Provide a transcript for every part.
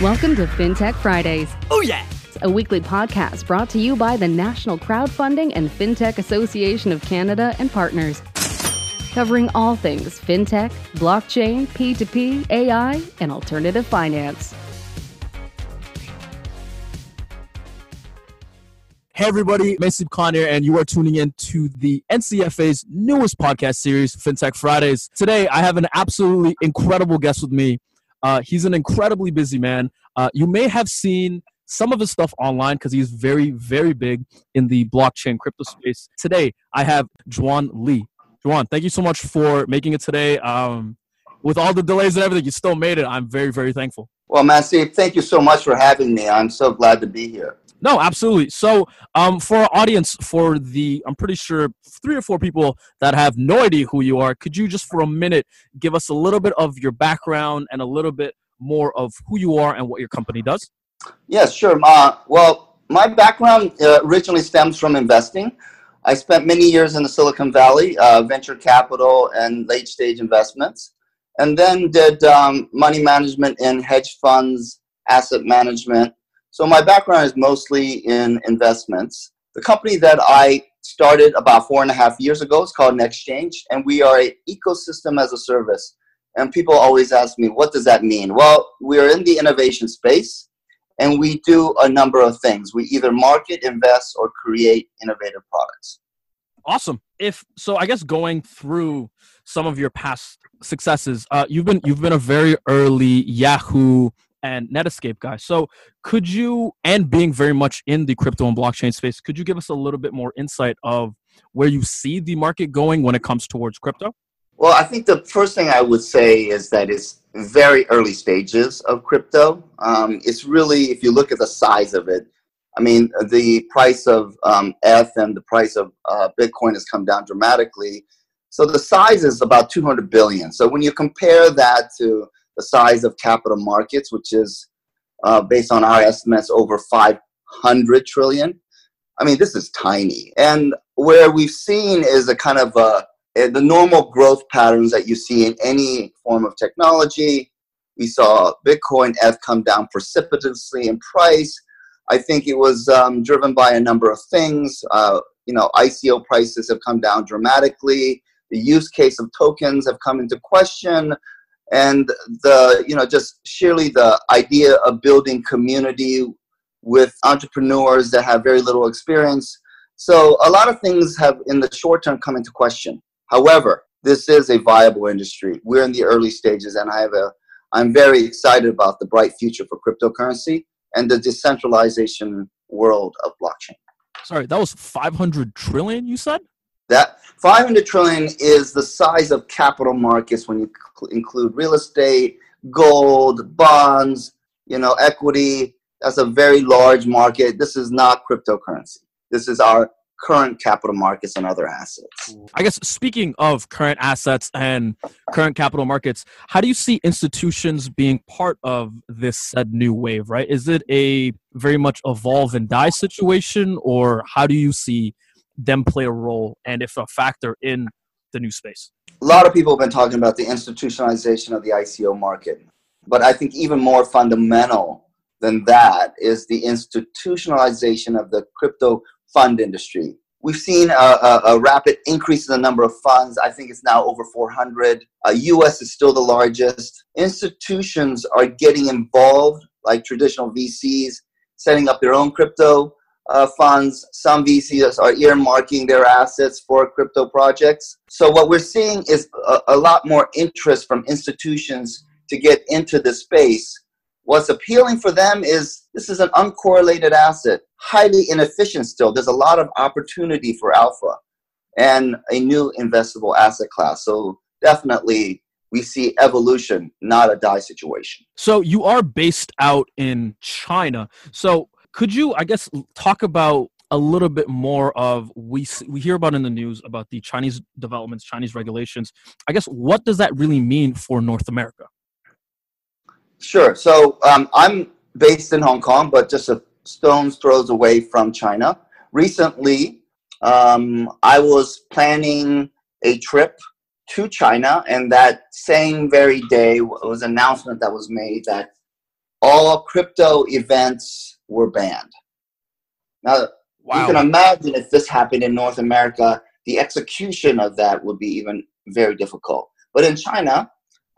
Welcome to FinTech Fridays. Oh, yeah. A weekly podcast brought to you by the National Crowdfunding and FinTech Association of Canada and partners. Covering all things FinTech, blockchain, P2P, AI, and alternative finance. Hey everybody, Mason Khan here, and you are tuning in to the NCFA's newest podcast series, FinTech Fridays. Today, I have an absolutely incredible guest with me. Uh, he's an incredibly busy man. Uh, you may have seen some of his stuff online because he's very, very big in the blockchain crypto space. Today, I have Juan Lee. Juan, thank you so much for making it today. Um, with all the delays and everything, you still made it. I'm very, very thankful. Well, Massey, thank you so much for having me. I'm so glad to be here. No, absolutely. So, um, for our audience, for the, I'm pretty sure three or four people that have no idea who you are, could you just for a minute give us a little bit of your background and a little bit more of who you are and what your company does? Yes, sure. Uh, well, my background uh, originally stems from investing. I spent many years in the Silicon Valley, uh, venture capital and late stage investments, and then did um, money management in hedge funds, asset management, so my background is mostly in investments. The company that I started about four and a half years ago is called NextChange, and we are an ecosystem as a service. And people always ask me, what does that mean? Well, we're in the innovation space, and we do a number of things. We either market, invest, or create innovative products. Awesome. If so, I guess going through some of your past successes, uh, you've been you've been a very early Yahoo and Netscape guy. So, could you, and being very much in the crypto and blockchain space, could you give us a little bit more insight of where you see the market going when it comes towards crypto? Well, I think the first thing I would say is that it's very early stages of crypto. Um, it's really, if you look at the size of it, I mean, the price of um, ETH and the price of uh, Bitcoin has come down dramatically. So the size is about 200 billion. So when you compare that to the size of capital markets, which is uh, based on our estimates over 500 trillion. I mean, this is tiny. And where we've seen is a kind of a, the normal growth patterns that you see in any form of technology. We saw Bitcoin ETH come down precipitously in price. I think it was um, driven by a number of things. Uh, you know, ICO prices have come down dramatically. The use case of tokens have come into question and the you know just surely the idea of building community with entrepreneurs that have very little experience. So a lot of things have in the short term come into question. However this is a viable industry. We're in the early stages and i have a i'm very excited about the bright future for cryptocurrency and the decentralization world of blockchain. Sorry that was 500 trillion you said that 500 trillion is the size of capital markets when you include real estate, gold, bonds, you know, equity. That's a very large market. This is not cryptocurrency. This is our current capital markets and other assets. I guess speaking of current assets and current capital markets, how do you see institutions being part of this said new wave, right? Is it a very much evolve and die situation or how do you see them play a role and if a factor in the new space? A lot of people have been talking about the institutionalization of the ICO market, but I think even more fundamental than that is the institutionalization of the crypto fund industry. We've seen a, a, a, rapid increase in the number of funds. I think it's now over 400. Uh, US is still the largest. Institutions are getting involved, like traditional VCs, setting up their own crypto uh, funds, some VCs are earmarking their assets for crypto projects. So what we're seeing is a, a lot more interest from institutions to get into the space. What's appealing for them is this is an uncorrelated asset, highly inefficient still. There's a lot of opportunity for alpha and a new investable asset class. So definitely we see evolution, not a die situation. So you are based out in China. So could you, I guess, talk about a little bit more of we we hear about in the news about the Chinese developments, Chinese regulations. I guess what does that really mean for North America? Sure. So um, I'm based in Hong Kong, but just a stone's throws away from China. Recently, um, I was planning a trip to China, and that same very day was an announcement that was made that all crypto events were banned. Now, wow. you can imagine if this happened in North America, the execution of that would be even very difficult. But in China,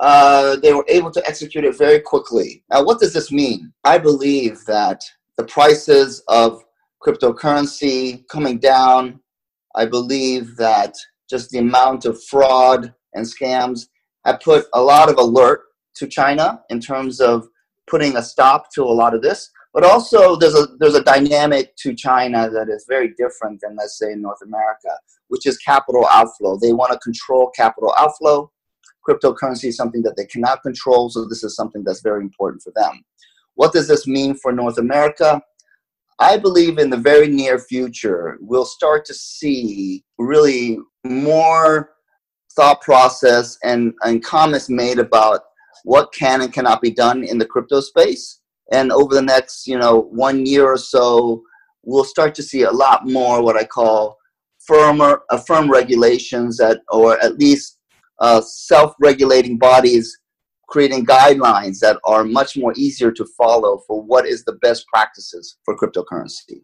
uh, they were able to execute it very quickly. Now, what does this mean? I believe that the prices of cryptocurrency coming down, I believe that just the amount of fraud and scams have put a lot of alert to China in terms of putting a stop to a lot of this. But also, there's a there's a dynamic to China that is very different than let's say North America, which is capital outflow. They want to control capital outflow. Cryptocurrency is something that they cannot control, so this is something that's very important for them. What does this mean for North America? I believe in the very near future, we'll start to see really more thought process and, and comments made about what can and cannot be done in the crypto space. And over the next, you know, one year or so, we'll start to see a lot more what I call firmer, uh, firm regulations that, or at least uh, self-regulating bodies creating guidelines that are much more easier to follow for what is the best practices for cryptocurrency.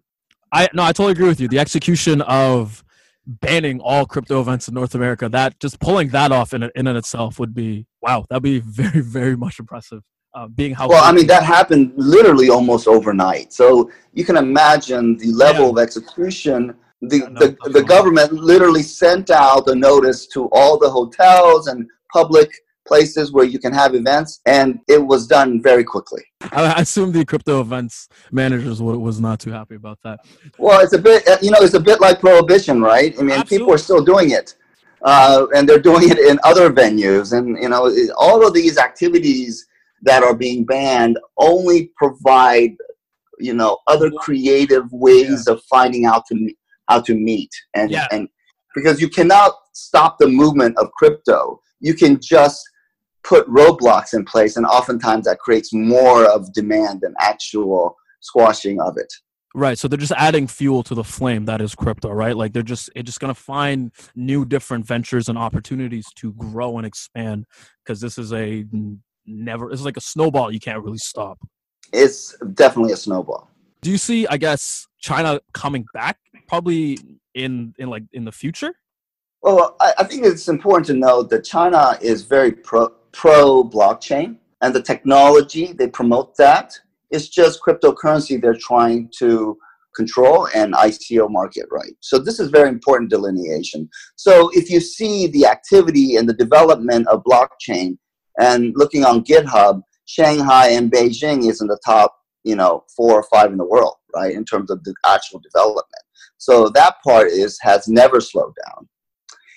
I no, I totally agree with you. The execution of banning all crypto events in North America, that just pulling that off in in and itself would be wow. That'd be very very much impressive. Uh, being how well, I mean, that happened literally almost overnight. So you can imagine the level yeah. of execution. The, the, the government literally sent out a notice to all the hotels and public places where you can have events, and it was done very quickly. I assume the crypto events managers was not too happy about that. Well, it's a bit, uh, you know, it's a bit like prohibition, right? I mean, Absolutely. people are still doing it. Uh, and they're doing it in other venues. And, you know, all of these activities that are being banned only provide, you know, other creative ways yeah. of finding out to how to meet. And, yeah. and because you cannot stop the movement of crypto, you can just put roadblocks in place, and oftentimes that creates more of demand than actual squashing of it. Right. So they're just adding fuel to the flame that is crypto, right? Like they're just it's just gonna find new different ventures and opportunities to grow and expand because this is a never it's like a snowball you can't really stop. It's definitely a snowball. Do you see, I guess, China coming back probably in in like in the future? Well, I, I think it's important to note that China is very pro pro blockchain and the technology they promote that it's just cryptocurrency they're trying to control and ICO market right. So this is very important delineation. So if you see the activity and the development of blockchain and looking on GitHub, Shanghai and Beijing is in the top, you know, four or five in the world, right, in terms of the actual development. So that part is has never slowed down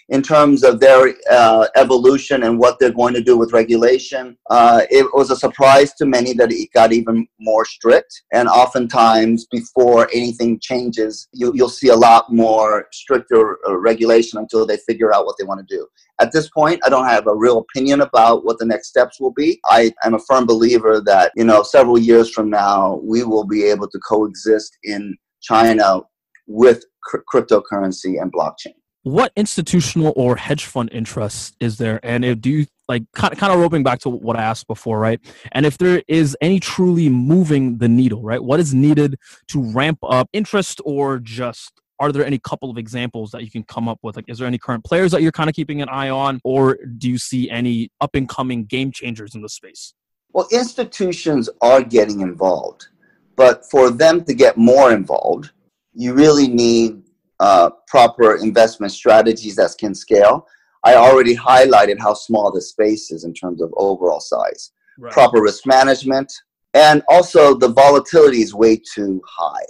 in terms of their uh, evolution and what they're going to do with regulation. Uh, it was a surprise to many that it got even more strict. And oftentimes, before anything changes, you, will see a lot more stricter uh, regulation until they figure out what they want to do. At this point, I don't have a real opinion about what the next steps will be. I am a firm believer that, you know, several years from now, we will be able to coexist in China with cr- cryptocurrency and blockchain what institutional or hedge fund interest is there? And if do you like kind of, kind of roping back to what i asked before right? And if there is any truly moving the needle right? What is needed to ramp up interest or just are there any couple of examples that you can come up with? Like is there any current players that you're kind of keeping an eye on or do you see any up and coming game changers in the space? Well institutions are getting involved but for them to get more involved you really need uh, proper investment strategies that can scale. I already highlighted how small the space is in terms of overall size. Right. Proper risk management, and also the volatility is way too high.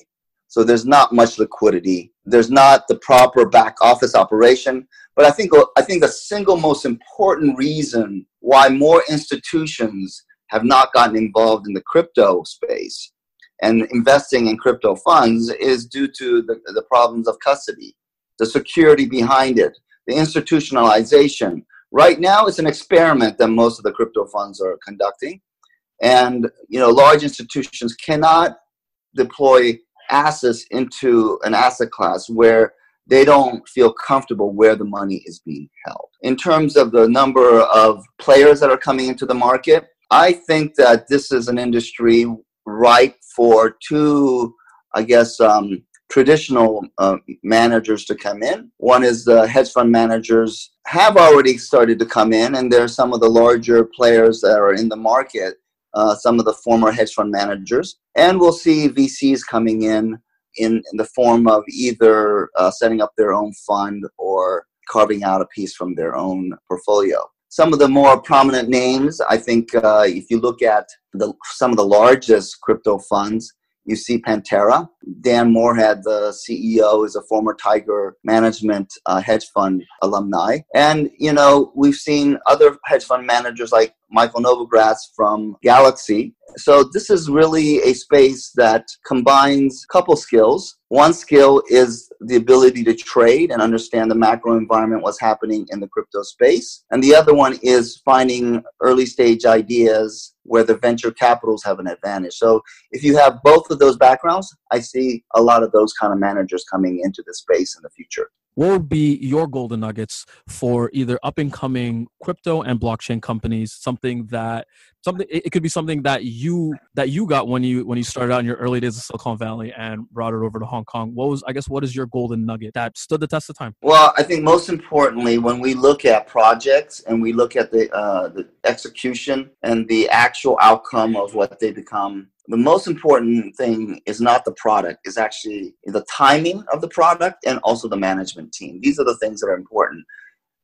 So there's not much liquidity. There's not the proper back office operation. But I think I think the single most important reason why more institutions have not gotten involved in the crypto space and investing in crypto funds is due to the, the problems of custody, the security behind it, the institutionalization. Right now, it's an experiment that most of the crypto funds are conducting. And you know, large institutions cannot deploy assets into an asset class where they don't feel comfortable where the money is being held. In terms of the number of players that are coming into the market, I think that this is an industry ripe for two, I guess, um, traditional uh, managers to come in. One is the hedge fund managers have already started to come in, and there are some of the larger players that are in the market, uh, some of the former hedge fund managers. And we'll see VCs coming in in, in the form of either uh, setting up their own fund or carving out a piece from their own portfolio. Some of the more prominent names, I think, uh, if you look at the, some of the largest crypto funds, you see Pantera. Dan Morehead, the CEO, is a former Tiger Management uh, hedge fund alumni. And, you know, we've seen other hedge fund managers like Michael Novogratz from Galaxy. So this is really a space that combines couple skills. One skill is the ability to trade and understand the macro environment, what's happening in the crypto space. And the other one is finding early stage ideas where the venture capitals have an advantage. So if you have both of those backgrounds, I see a lot of those kind of managers coming into the space in the future what would be your golden nuggets for either up and coming crypto and blockchain companies something that something it could be something that you that you got when you when you started out in your early days of silicon valley and brought it over to hong kong. What was i guess what is your golden nugget that stood the test of time? Well i think most importantly when we look at projects and we look at the uh, the execution and the actual outcome of what they become the most important thing is not the product is actually the timing of the product and also the management team. These are the things that are important.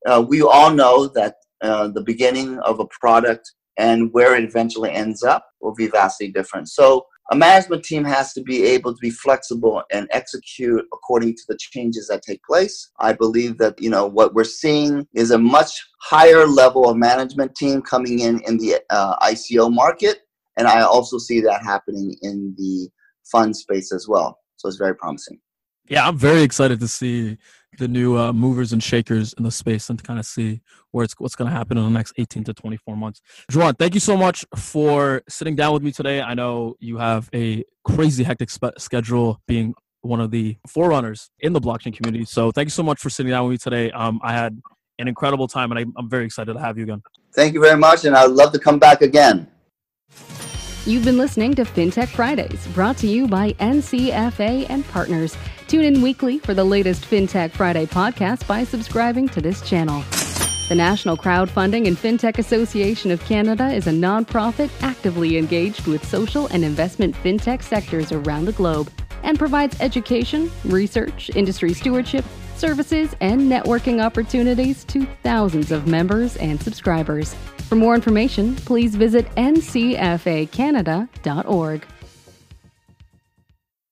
Uh, we all know that uh, the beginning of a product and where it eventually ends up will be vastly different. So a management team has to be able to be flexible and execute according to the changes that take place. I believe that you know what we're seeing is a much higher level of management team coming in in the uh, ico market and I also see that happening in the fund space as well. So it's very promising. Yeah, I'm very excited to see the new uh, movers and shakers in the space and to kind of see where it's what's going to happen in the next 18 to 24 months. Juan, thank you so much for sitting down with me today. I know you have a crazy hectic spe- schedule being one of the forerunners in the blockchain community. So thank you so much for sitting down with me today. Um, I had an incredible time and I, I'm very excited to have you again. Thank you very much. And I'd love to come back again. You've been listening to FinTech Fridays, brought to you by NCFA and partners. Tune in weekly for the latest FinTech Friday podcast by subscribing to this channel. The National Crowdfunding and FinTech Association of Canada is a nonprofit actively engaged with social and investment FinTech sectors around the globe and provides education, research, industry stewardship, services, and networking opportunities to thousands of members and subscribers. For more information, please visit ncfacanada.org.